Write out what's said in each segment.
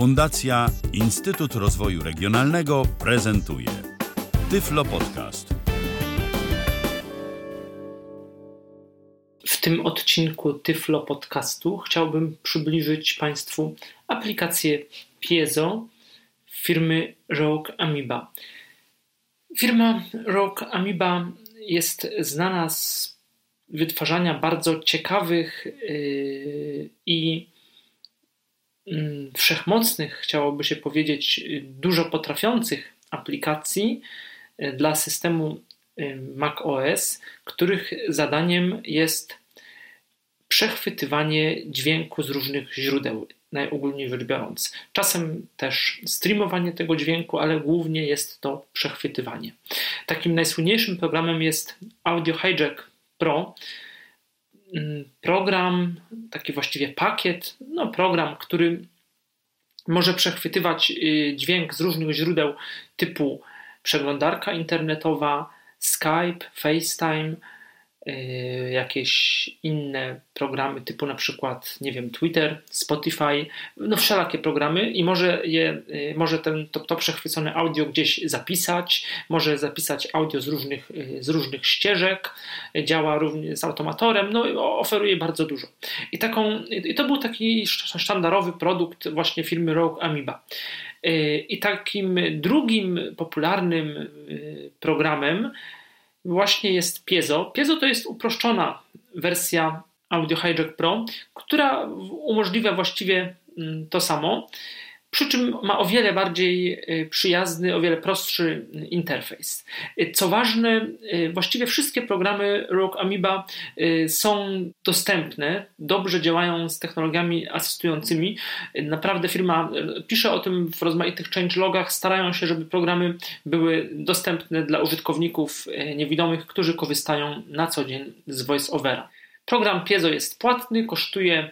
Fundacja Instytut Rozwoju Regionalnego prezentuje Tyflo Podcast. W tym odcinku Tyflo Podcastu chciałbym przybliżyć Państwu aplikację Piezo firmy Rogue Amoeba. Firma Rogue Amoeba jest znana z wytwarzania bardzo ciekawych yy, i wszechmocnych, chciałoby się powiedzieć, dużo potrafiących aplikacji yy, dla systemu yy, macOS, których zadaniem jest przechwytywanie dźwięku z różnych źródeł, najogólniej rzecz biorąc. Czasem też streamowanie tego dźwięku, ale głównie jest to przechwytywanie. Takim najsłynniejszym programem jest Audio Hijack Pro. Mm, program, taki właściwie pakiet, no program, który może przechwytywać y, dźwięk z różnych źródeł typu przeglądarka internetowa, Skype, FaceTime, jakieś inne programy typu na przykład, nie wiem, Twitter, Spotify, no wszelakie programy i może je, y, może ten, to, to przechwycone audio gdzieś zapisać, może zapisać audio z różnych, y, z różnych ścieżek, działa również z automatorem, no oferuje bardzo dużo. I, taką, i to był taki sztandarowy produkt właśnie firmy Rogue Amoeba. I takim drugim popularnym programem właśnie jest Piezo. Piezo to jest uproszczona wersja Audio Hijack Pro, która umożliwia właściwie mm, to samo przy czym ma o wiele bardziej y, przyjazny, o wiele prostszy interfejs. Y, co ważne, y, właściwie wszystkie programy Rogue Amoeba są dostępne, dobrze działają z technologiami asystującymi. Naprawdę firma pisze o tym w rozmaitych changelogach, starają się, żeby programy były dostępne dla użytkowników niewidomych, którzy korzystają na co dzień z VoiceOvera. Program Piezo jest płatny, kosztuje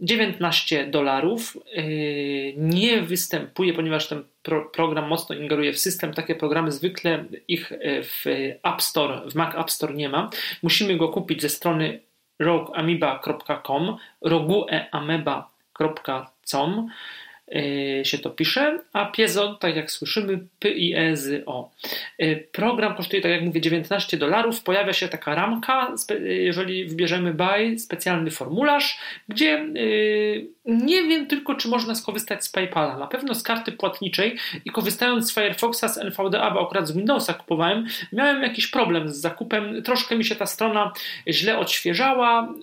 19 dolarów. Yy, nie występuje, ponieważ ten pro, program mocno ingeruje w system. Takie programy zwykle ich yy, w App Store, w Mac App Store nie ma. Musimy go kupić ze strony rogueameba.com, rogueameba.com się to pisze, a piezo, tak jak słyszymy, p i e z o. E, program kosztuje, tak jak mówię, 19 dolarów. Pojawia się taka ramka, jeżeli wybierzemy buy, specjalny formularz, gdzie nie wiem tylko, czy można skorzystać z PayPala. Na pewno z karty płatniczej i korzystając z Firefoxa, z NVDA, bo akurat z Windowsa kupowałem, miałem jakiś problem z zakupem. Troszkę mi się ta strona źle odświeżała.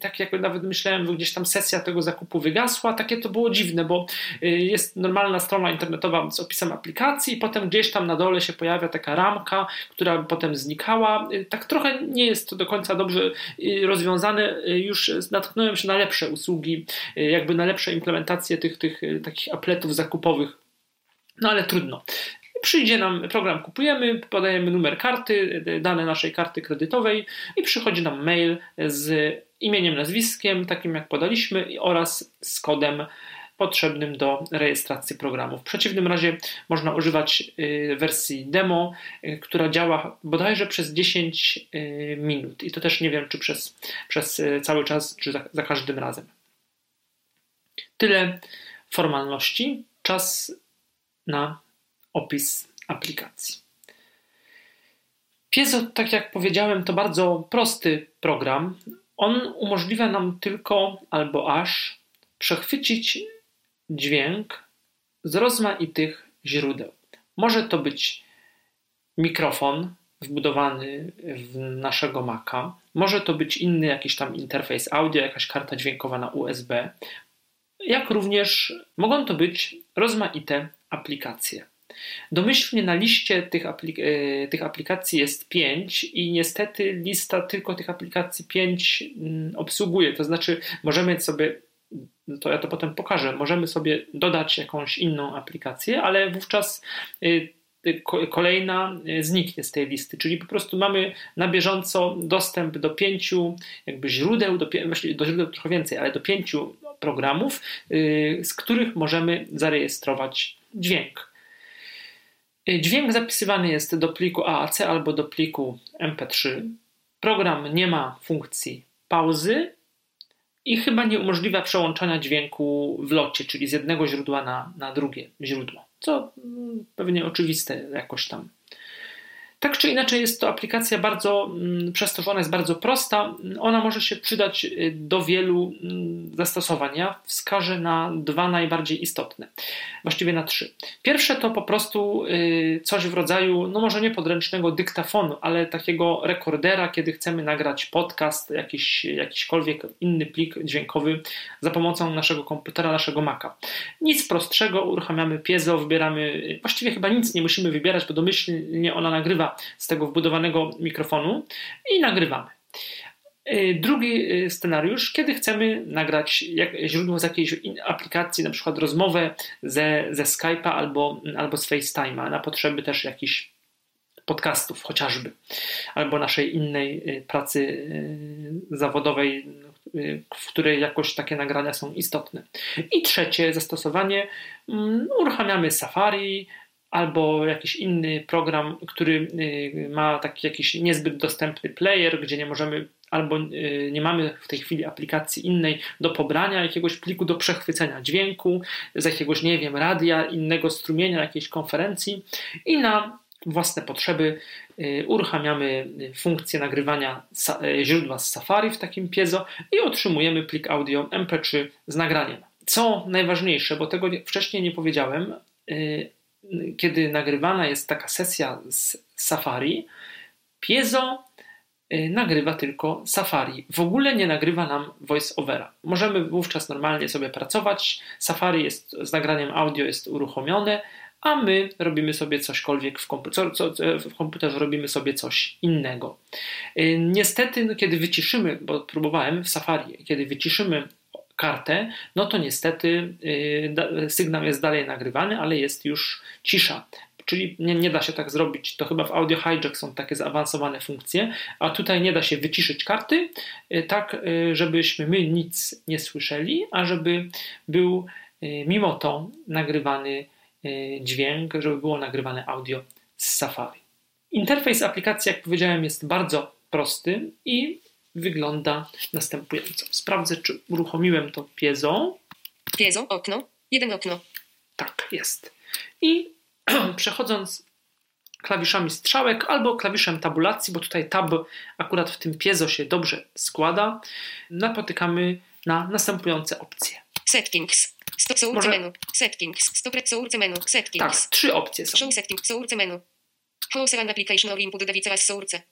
Tak jak nawet myślałem, gdzieś tam sesja tego zakupu wygasła. Takie to było dziwne dziwne, bo y, jest normalna strona internetowa z opisem aplikacji, potem gdzieś tam na dole się pojawia taka ramka, która potem znikała. Y, tak trochę nie jest to do końca dobrze y, rozwiązane. Już natknąłem się na lepsze usługi, jakby na lepsze implementacje tych, tych takich apletów zakupowych. No ale trudno. Przyjdzie nam program, kupujemy, podajemy numer karty, dane naszej karty kredytowej i przychodzi nam mail z imieniem, nazwiskiem, takim jak podaliśmy, oraz z kodem potrzebnym do rejestracji programu. W przeciwnym razie można używać y, wersji demo, y, która działa bodajże przez 10 y, minut i to też nie wiem, czy przez, przez cały czas, czy za, za każdym razem. Tyle formalności. Czas na opis aplikacji. Piezo, tak jak powiedziałem, to bardzo prosty program. On umożliwia nam tylko albo aż przechwycić dźwięk z rozmaitych źródeł. Może to być mikrofon wbudowany w naszego Maca, może to być inny jakiś tam interfejs audio, jakaś karta dźwiękowa na USB, jak również mogą to być rozmaite aplikacje. Domyślnie na liście tych, aplik e, tych, aplikacji jest 5 i niestety lista tylko tych aplikacji 5 mm, obsługuje. To znaczy, możemy sobie to ja to potem pokażę. Możemy sobie dodać jakąś inną aplikację, ale wówczas y, y, kolejna y, zniknie z tej listy, czyli po prostu mamy na bieżąco dostęp do pięciu jakby źródeł, do, do źródeł trochę więcej, ale do pięciu programów, z których możemy zarejestrować dźwięk. Dźwięk zapisywany jest do pliku AAC albo do pliku MP3. Program nie ma funkcji pauzy, i chyba nie umożliwia przełączania dźwięku w locie, czyli z jednego źródła na, na drugie źródło, co mm, pewnie oczywiste jakoś tam. Tak czy inaczej jest to aplikacja bardzo, mm, przez to, że ona jest bardzo prosta, ona może się przydać y, do wielu mm, zastosowań. Ja wskażę na dwa najbardziej istotne, właściwie na trzy. Pierwsze to po prostu y, coś w rodzaju, no może nie podręcznego dyktafonu, ale takiego rekordera, kiedy chcemy nagrać podcast, jakiś, jakiśkolwiek inny plik dźwiękowy za pomocą naszego komputera, naszego Maca. Nic prostszego, uruchamiamy piezo, wybieramy, y, właściwie chyba nic nie musimy wybierać, bo domyślnie ona nagrywa z tego wbudowanego mikrofonu i nagrywamy. Y, drugi y, scenariusz, kiedy chcemy nagrać źródło z jakiejś aplikacji, na przykład rozmowę ze, ze Skype'a albo, albo z FaceTime'a na potrzeby też jakichś podcastów chociażby, albo naszej innej y, pracy zawodowej, w której jakoś takie nagrania są istotne. I trzecie zastosowanie, mm, uruchamiamy Safari, albo jakiś inny program, który y, ma taki jakiś niezbyt dostępny player, gdzie nie możemy albo y, nie mamy w tej chwili aplikacji innej do pobrania jakiegoś pliku, do przechwycenia dźwięku z jakiegoś, nie wiem, radia, innego strumienia, jakiejś konferencji i na własne potrzeby y, uruchamiamy funkcję nagrywania źródła z Safari w takim piezo i otrzymujemy plik audio MP3 z nagraniem. Co najważniejsze, bo tego wcześniej nie powiedziałem, kiedy nagrywana jest taka sesja z Safari, Piezo y, nagrywa tylko Safari. W ogóle nie nagrywa nam voice-overa. Możemy wówczas normalnie sobie pracować. Safari jest, z nagraniem audio jest uruchomione, a my robimy sobie cośkolwiek w, co, w komputerze, robimy sobie coś innego. Y, niestety, no, kiedy wyciszymy, bo próbowałem w Safari, kiedy wyciszymy kartę, no to niestety y, sygnał jest dalej nagrywany, ale jest już cisza. Czyli nie, nie da się tak zrobić. To chyba w Audio Hijack są takie zaawansowane funkcje, a tutaj nie da się wyciszyć karty, y, tak y, żebyśmy my nic nie słyszeli, a żeby był mimo to nagrywany dźwięk, żeby było nagrywane audio z Safari. Interfejs aplikacji, jak powiedziałem, jest bardzo prosty i wygląda następująco. Sprawdzę, czy uruchomiłem to piezo. Piezo, okno, jeden okno. Tak, jest. I przechodząc klawiszami strzałek albo klawiszem tabulacji, bo tutaj tab akurat w tym piezo się dobrze składa, napotykamy na następujące opcje. Settings. Source Może... menu. Settings. Source menu. Settings. Tak, trzy opcje są. Show settings. Source menu. House and application or input device source.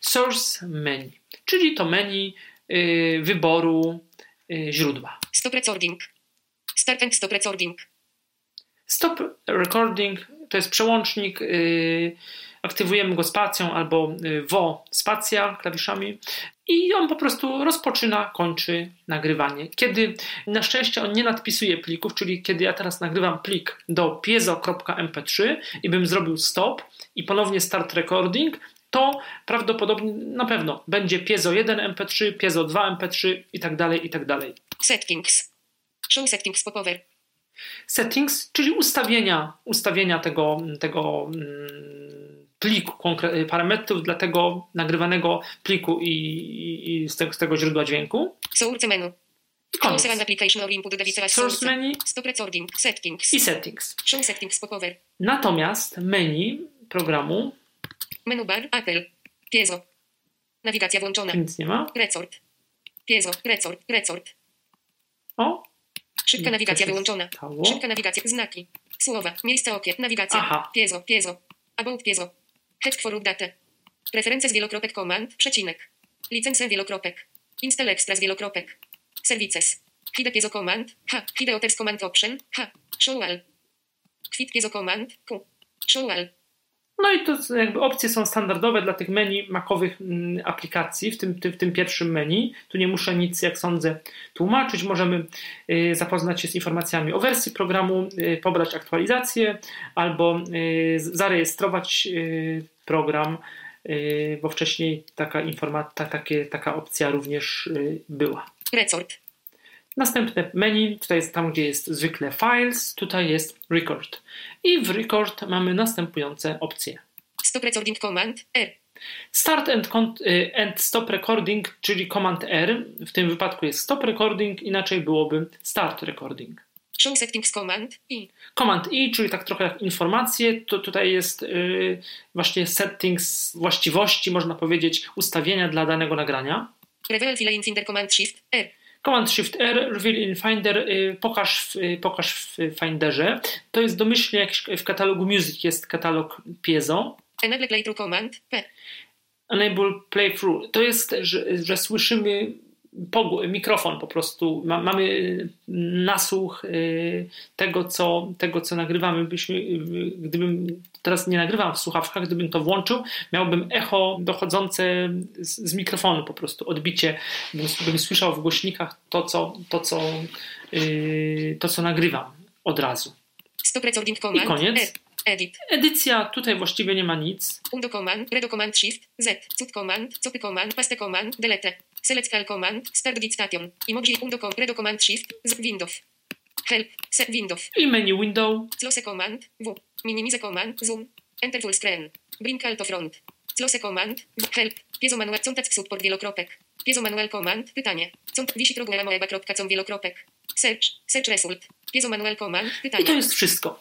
Source menu, czyli to menu y, wyboru y, źródła. Stop recording. Start and stop recording. Stop recording to jest przełącznik. Y, aktywujemy go spacją albo wo spacja klawiszami i on po prostu rozpoczyna, kończy nagrywanie. Kiedy na szczęście on nie nadpisuje plików, czyli kiedy ja teraz nagrywam plik do piezo.mp3 i bym zrobił stop i ponownie start recording, to prawdopodobnie na pewno będzie piezo 1 MP3, piezo 2 MP3 i tak dalej, i tak dalej. Settings. Show settings popover. Settings, czyli ustawienia, ustawienia tego, tego mm, pliku, parametrów dla tego nagrywanego pliku i, i, i z, tego, z, tego, źródła dźwięku. Source menu. Koniec. application or input Source menu. Stop recording. Settings. I settings. Show settings popover. Natomiast menu programu Menu bar, Apple. Piezo. Nawigacja włączona. Nic nie ma. Resort. Piezo, resort, resort. O. Szybka nawigacja wyłączona. Stało. Szybka nawigacja, znaki. Słowa, miejsce okien, nawigacja. Aha. Piezo, piezo. About piezo. Head for date. Preferencje z wielokropek command, przecinek. Licencje wielokropek. Install extras wielokropek. Services. Hide piezo command, H. Hide others command option, H. Show all. Quit piezo command, Q. Show all. No i to jakby opcje są standardowe dla tych menu makowych mm, aplikacji, w tym, w tym pierwszym menu. Tu nie muszę nic, jak sądzę, tłumaczyć. Możemy y, zapoznać się z informacjami o wersji programu, y, pobrać aktualizację albo y, zarejestrować program, bo wcześniej taka, informa- ta, takie, taka opcja również była. Resort. Następne menu, tutaj jest tam, gdzie jest zwykle Files, tutaj jest Record. I w Record mamy następujące opcje. Stop Recording Command R. Start and, y, and stop recording, czyli command R, w tym wypadku jest stop recording, inaczej byłoby start recording. Show settings command i. Command i, czyli tak trochę jak informacje, to tutaj jest yy, właśnie settings, właściwości, można powiedzieć, ustawienia dla danego nagrania. Reveal file in Finder command shift R. Command Shift R, Reveal in Finder, yy, pokaż, w, yy, pokaż w Finderze. To jest domyślnie, jak w katalogu Music jest katalog piezo. Enable playthrough command P. Enable playthrough. To jest, że, że słyszymy mikrofon po prostu, ma, mamy y, nasłuch y, tego co, tego, co nagrywamy. Byśmy, y, gdybym teraz nie nagrywam w słuchawkach, gdybym to włączył, miałbym echo dochodzące z, z mikrofonu po prostu, odbicie, bym, bym, słyszał w głośnikach to, co, to, co, to, co nagrywam od razu. Stop recording command. I koniec. E. Edit. Edycja tutaj właściwie nie ma nic. Undo command, redo command shift, z, cut command, copy command, paste command, delete. Select call command, start git station. Emoji undo com, redo command shift, z Windows. Help, set Windows. I menu window. Close command, W. Minimize command, zoom. Enter full screen. Bring to front. Close command, w. Help. Piezo manual, contact support wielokropek. Piezo manual command, pytanie. Contact wisi programa moeba.com wielokropek. Search, search result. Piezo manual command, pytanie. I to jest wszystko.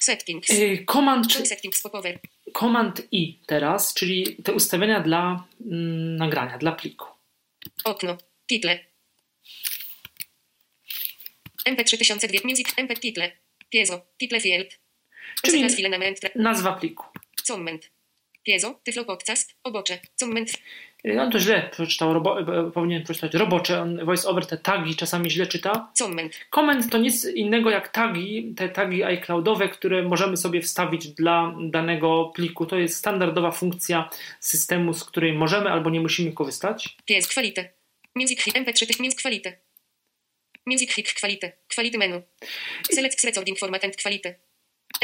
Settings. Y, command, settings popover. Command I teraz, czyli te ustawienia dla mm, nagrania, dla pliku. Okno. Title. MP3002 Music MP title. Piezo. Title field. Czyli nazwa pliku. Comment. Piezo. Tyflo podcast. Obocze. Comment. Y, on to źle przeczytał, robo, e, powinien przeczytać robocze. On voice over te tagi czasami źle czyta. Comment. Comment to nic innego jak tagi, te tagi iCloudowe, które możemy sobie wstawić dla danego pliku. To jest standardowa funkcja systemu, z której możemy albo nie musimy korzystać. Pies kwalitę. Music hit MP3 music kwalitę. Music hit kwalitę. Kwality menu. Select recording format and kwalitę.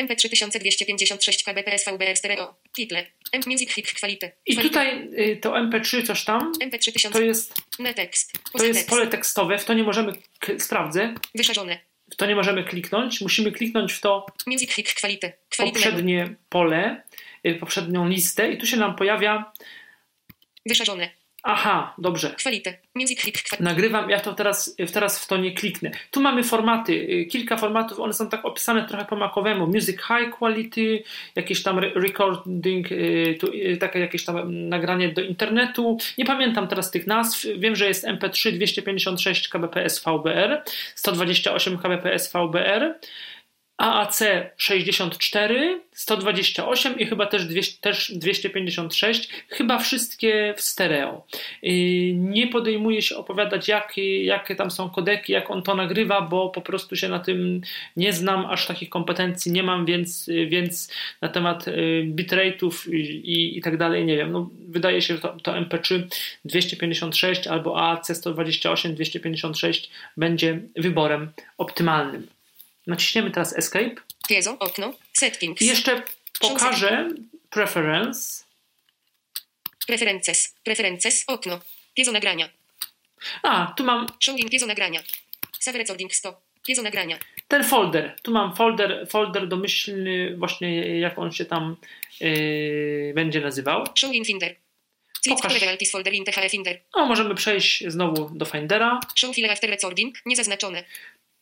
MP3256 kbps VBR stereo. Title. M Music Hit Quality. I tutaj y, to MP3 coś tam. MP3000. To jest. Netekst. To jest pole tekstowe. W to nie możemy. Sprawdzę. Wyszarzone. W to nie możemy kliknąć. Musimy kliknąć w to. Music Hit Quality. Poprzednie pole. Y, poprzednią listę. I tu się nam pojawia. Wyszarzone. Aha, dobrze. Kwalitę. Music hit. Nagrywam, ja to teraz, teraz w to nie kliknę. Tu mamy formaty, y, kilka formatów, one są tak opisane trochę po makowemu. Music high quality, jakieś tam recording, y, tu, y, takie jakieś tam nagranie do internetu. Nie pamiętam teraz tych nazw. Wiem, że jest MP3 256 kbps VBR, 128 kbps VBR. AAC 64, 128 i chyba też, 200, też 256, chyba wszystkie w stereo. Nie podejmuję się opowiadać, jakie, jakie tam są kodeki, jak on to nagrywa, bo po prostu się na tym nie znam, aż takich kompetencji nie mam, więc, więc na temat y, bitrate'ów i, i, i tak dalej nie wiem. No, wydaje się, że to, to MP3 256 albo AAC 128, 256 będzie wyborem optymalnym. Naciśniemy teraz Escape. Piezo, okno, settings. I jeszcze pokażę Preference. Preferences, preferences, okno. Piezo nagrania. A, tu mam... Showing piezo nagrania. Save recording 100. Piezo nagrania. Ten folder. Tu mam folder, folder domyślny, właśnie jak on się tam yy, będzie nazywał. Show in Finder. Pokaż. folder in Finder. O, możemy przejść znowu do Findera. Show file after recording, niezaznaczone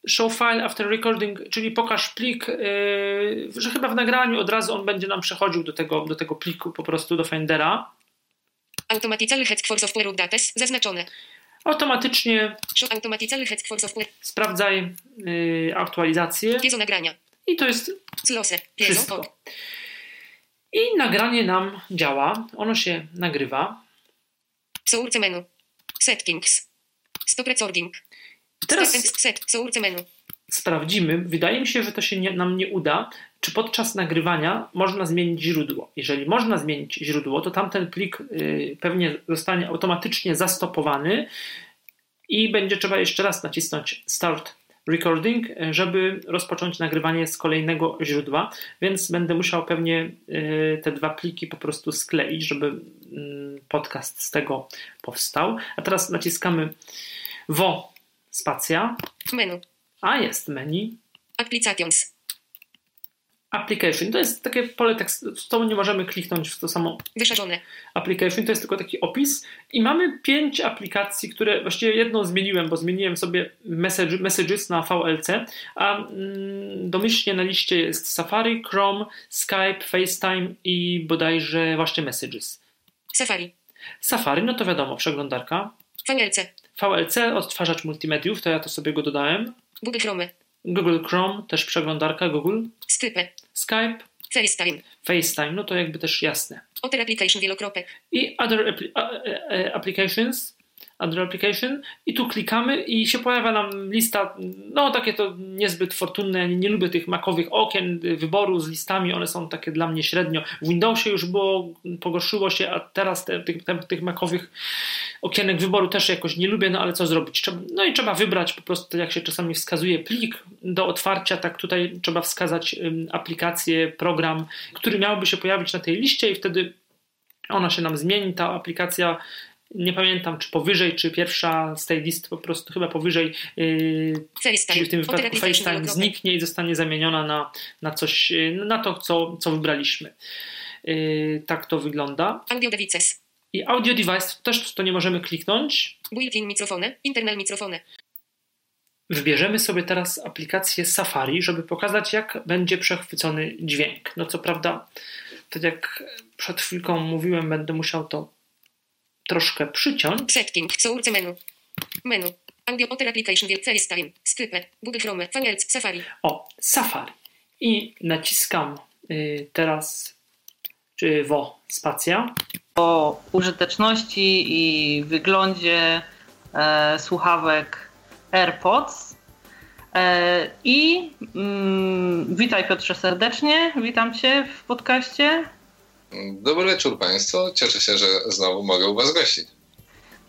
show file after recording, czyli pokaż plik, yy, że chyba w nagraniu od razu on będzie nam przechodził do tego, do tego pliku po prostu do Findera. Automatically head for software updates zaznaczone. Automatycznie Show automatically head for software. Sprawdzaj yy, aktualizację. Piezo nagrania. I to jest Zlose. wszystko. I nagranie nam działa. Ono się nagrywa. Source menu. Settings. Stop recording. Teraz sprawdzimy, wydaje mi się, że to się nie, nam nie uda, czy podczas nagrywania można zmienić źródło. Jeżeli można zmienić źródło, to tamten plik y, pewnie zostanie automatycznie zastopowany i będzie trzeba jeszcze raz nacisnąć Start Recording, żeby rozpocząć nagrywanie z kolejnego źródła, więc będę musiał pewnie y, te dwa pliki po prostu skleić, żeby mm, podcast z tego powstał. A teraz naciskamy WO Spacja. Menu. A jest menu. Applications. Application. To jest takie pole tekstu, to nie możemy kliknąć w to samo. Wyszarzone. Application to jest tylko taki opis. I mamy pięć aplikacji, które właściwie jedną zmieniłem, bo zmieniłem sobie message, messages na VLC, a mm, domyślnie na liście jest Safari, Chrome, Skype, FaceTime i bodajże właśnie messages. Safari. Safari, no to wiadomo, przeglądarka. VLC. VLC, odtwarzacz multimediów, to ja to sobie go dodałem. Google Chrome. Google Chrome, też przeglądarka Google. Skype. Skype. FaceTime. FaceTime, no to jakby też jasne. Other application wielokropek. I other applications, other application i tu klikamy i się pojawia nam lista, no takie to niezbyt fortunne, nie, nie lubię tych makowych okien wyboru z listami, one są takie dla mnie średnio. W Windowsie już było, pogorszyło się, a teraz te, tych, te, tych makowych okienek wyboru też jakoś nie lubię, no ale co zrobić? Trzeba, no i trzeba wybrać po prostu, jak się czasami wskazuje plik do otwarcia, tak tutaj trzeba wskazać aplikację, program, który miałby się pojawić na tej liście i wtedy ona się nam zmieni, ta aplikacja nie pamiętam, czy powyżej, czy pierwsza z tej listy po prostu chyba powyżej, yy, czyli w tym wypadku FaceTime zniknie i zostanie zamieniona na, na coś, na to, co, co wybraliśmy. Yy, tak to wygląda. Audio devices. I audio device też to nie możemy kliknąć. Built-in mikrofony, internal mikrofony. Wybierzemy sobie teraz aplikację Safari, żeby pokazać, jak będzie przechwycony dźwięk. No co prawda, tak jak przed chwilką mówiłem, będę musiał to troszkę przyciąć. Setting, source menu. Menu. Audio Potter Application FaceTime, Skype, Google Chrome, Firefox, Safari. O, Safari. I naciskam y, teraz czy wo, spacja. O użyteczności i wyglądzie e, słuchawek AirPods. E, I mm, witaj Piotrze serdecznie, witam Cię w podcaście. Dobry wieczór Państwu. Cieszę się, że znowu mogę u Was gościć.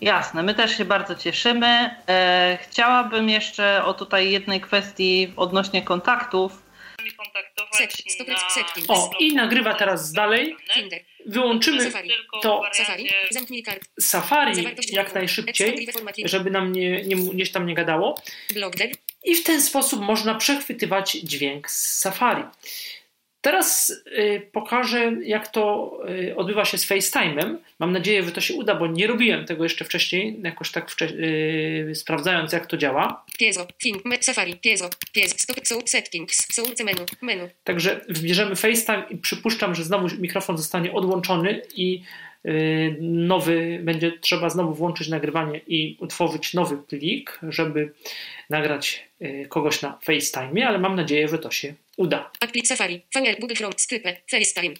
Jasne, my też się bardzo cieszymy. E, chciałabym jeszcze o tutaj jednej kwestii odnośnie kontaktów. O, i nagrywa teraz dalej. Wyłączymy to Safari jak najszybciej, żeby nam nie, nie, gdzieś tam nie gadało. I w ten sposób można przechwytywać dźwięk z Safari. Teraz y, pokażę, jak to y, odbywa się z FaceTime'em. Mam nadzieję, że to się uda, bo nie robiłem tego jeszcze wcześniej, jakoś tak yy, sprawdzając, jak to działa. Piezo, film, Safari, piezo, piezo, stop, settings, menu, menu. Także wybierzemy FaceTime i przypuszczam, że znowu mikrofon zostanie odłączony i yy, nowy, będzie trzeba znowu włączyć nagrywanie i utworzyć nowy plik, żeby nagrać yy, kogoś na FaceTime, ale mam nadzieję, że to się uda. Applik Safari, Fire, Google Chrome, Skype, FaceTime.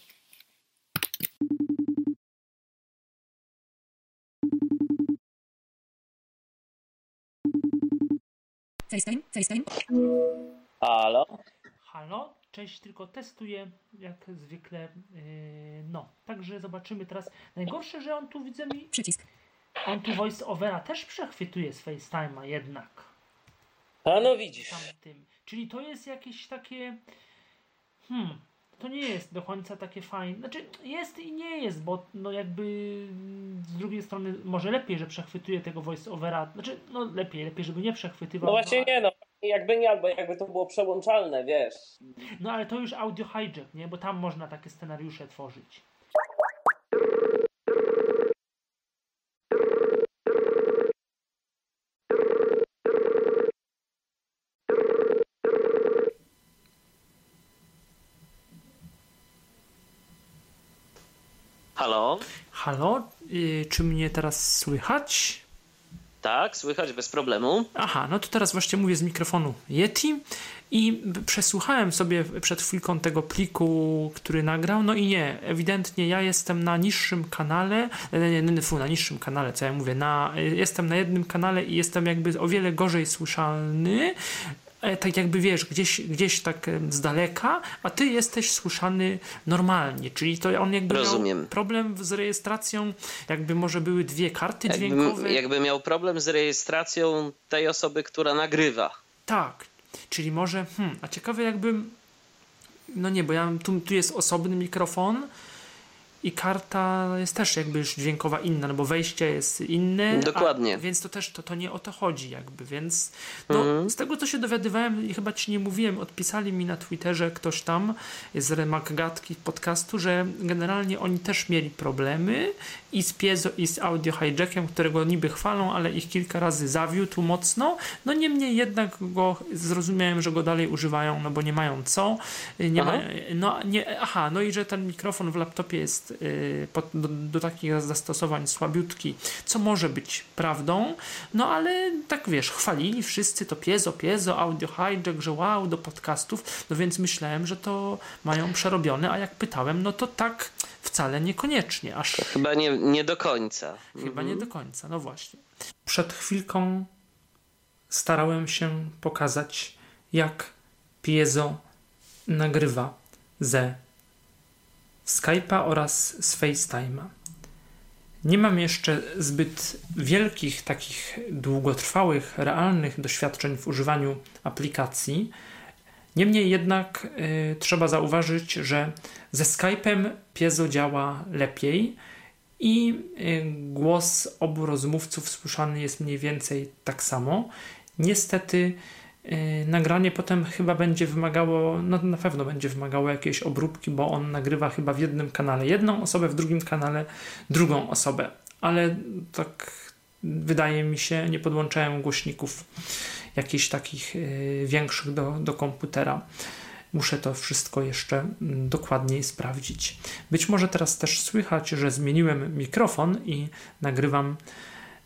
FaceTime, FaceTime. Halo? Halo, cześć, tylko testuję jak zwykle. Yy, no, także zobaczymy teraz. Najgorsze, że on tu widzę mi. Przycisk. On tu voice overa też przechwytuje z FaceTime'a jednak. A no widzisz. Tamtym. Czyli to jest jakieś takie. Hmm, to nie jest do końca takie fajne. Znaczy jest i nie jest, bo no jakby z drugiej strony może lepiej, że przechwytuje tego voice-overa. Znaczy no lepiej, lepiej, żeby nie przechwytywał. No właśnie nie, no jakby nie, albo jakby to było przełączalne, wiesz. No ale to już audio hijack, nie? Bo tam można takie scenariusze tworzyć. Halo? Yy, czy mnie teraz słychać? Tak, słychać bez problemu. Aha, no to teraz właśnie mówię z mikrofonu Yeti i przesłuchałem sobie przed chwilką tego pliku, który nagrał, no i nie, ewidentnie ja jestem na niższym kanale, nie, nie, fu, na niższym kanale, co ja mówię, na, jestem na jednym kanale i jestem jakby o wiele gorzej słyszalny, E, tak jakby wiesz, gdzieś, gdzieś tak z daleka, a ty jesteś słyszany normalnie, czyli to on jakby Rozumiem. miał problem z rejestracją, jakby może były dwie karty jakby, dźwiękowe. Jakby miał problem z rejestracją tej osoby, która nagrywa. Tak, czyli może, hmm, a ciekawe jakbym, no nie, bo ja tu, tu jest osobny mikrofon i karta jest też jakby już dźwiękowa inna, no bo wejście jest inne. Dokładnie. A, więc to też to, to nie o to chodzi jakby, więc no, mhm. z tego co się dowiadywałem i chyba ci nie mówiłem, odpisali mi na Twitterze ktoś tam z Remak Gatki podcastu, że generalnie oni też mieli problemy i z piezo i z audio hijackiem, którego niby chwalą, ale ich kilka razy zawiódł mocno. No niemniej jednak go zrozumiałem, że go dalej używają, no bo nie mają co. Nie ma, no, nie, aha, no i że ten mikrofon w laptopie jest do, do, takich zastosowań słabiutki, co może być prawdą, no ale tak wiesz, chwalili wszyscy to piezo, piezo, audio hijack, że wow, do podcastów, no więc myślałem, że to mają przerobione, a jak pytałem, no to tak wcale niekoniecznie. Aż... To chyba nie, nie do końca. Chyba mhm. nie do końca, no właśnie. Przed chwilką starałem się pokazać, jak piezo nagrywa ze Skype'a oraz z FaceTime'a. Nie mam jeszcze zbyt wielkich, takich długotrwałych, realnych doświadczeń w używaniu aplikacji. Niemniej jednak y, trzeba zauważyć, że ze Skype'em piezo działa lepiej i y, głos obu rozmówców słyszany jest mniej więcej tak samo. Niestety nagranie potem chyba będzie wymagało, no na pewno będzie wymagało jakiejś obróbki, bo on nagrywa chyba w jednym kanale jedną osobę, w drugim kanale drugą osobę. Ale tak wydaje mi się, nie podłączałem głośników jakichś takich y, większych do, do komputera. Muszę to wszystko jeszcze mm, dokładniej sprawdzić. Być może teraz też słychać, że zmieniłem mikrofon i nagrywam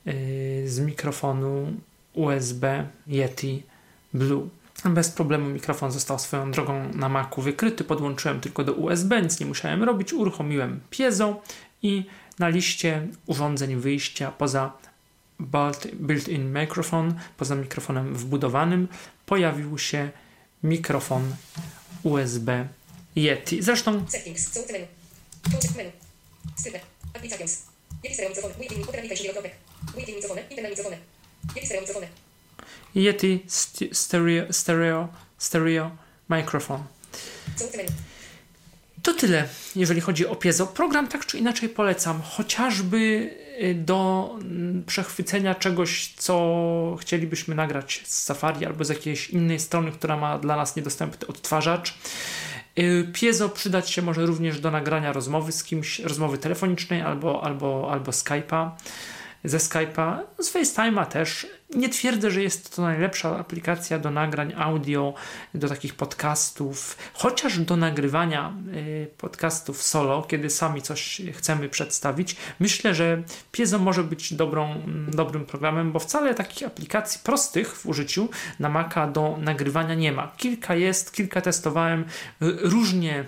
y, z mikrofonu USB Yeti Blue. Bez problemu mikrofon został swoją drogą na Macu wykryty. Podłączyłem tylko do USB, nic nie musiałem robić. Uruchomiłem piezo i na liście urządzeń wyjścia poza built-in microphone, poza mikrofonem wbudowanym, pojawił się mikrofon USB Yeti. Zresztą. Yeti stereo, stereo, stereo microphone. To tyle, jeżeli chodzi o piezo. Program tak czy inaczej polecam, chociażby y, do mm, przechwycenia czegoś, co chcielibyśmy nagrać z Safari albo z jakiejś innej strony, która ma dla nas niedostępny odtwarzacz. Y, piezo przydać się może również do nagrania rozmowy z kimś, rozmowy telefonicznej albo, albo, albo Skype'a ze Skype'a, z FaceTime'a też. Nie twierdzę, że jest to najlepsza aplikacja do nagrań audio, do takich podcastów, chociaż do nagrywania y, podcastów solo, kiedy sami coś chcemy przedstawić. Myślę, że Piezo może być dobrą, mm, dobrym programem, bo wcale takich aplikacji prostych w użyciu na Maca do nagrywania nie ma. Kilka jest, kilka testowałem, różnie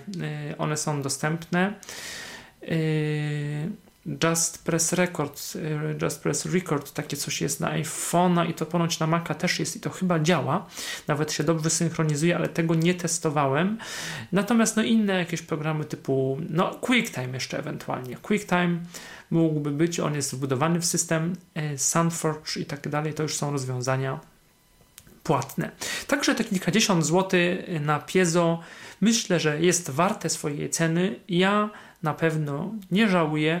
y, one są dostępne. Yy, Just Press Record, y, Just Press Record, takie coś jest na iPhone'a i to ponoć na Maca też jest i to chyba działa. Nawet się dobrze synchronizuje, ale tego nie testowałem. Natomiast no inne jakieś programy typu no QuickTime jeszcze ewentualnie. QuickTime mógłby być, on jest wbudowany w system y, SoundForge i tak dalej, to już są rozwiązania płatne. Także te kilkadziesiąt złotych na piezo myślę, że jest warte swojej ceny. Ja na pewno nie żałuję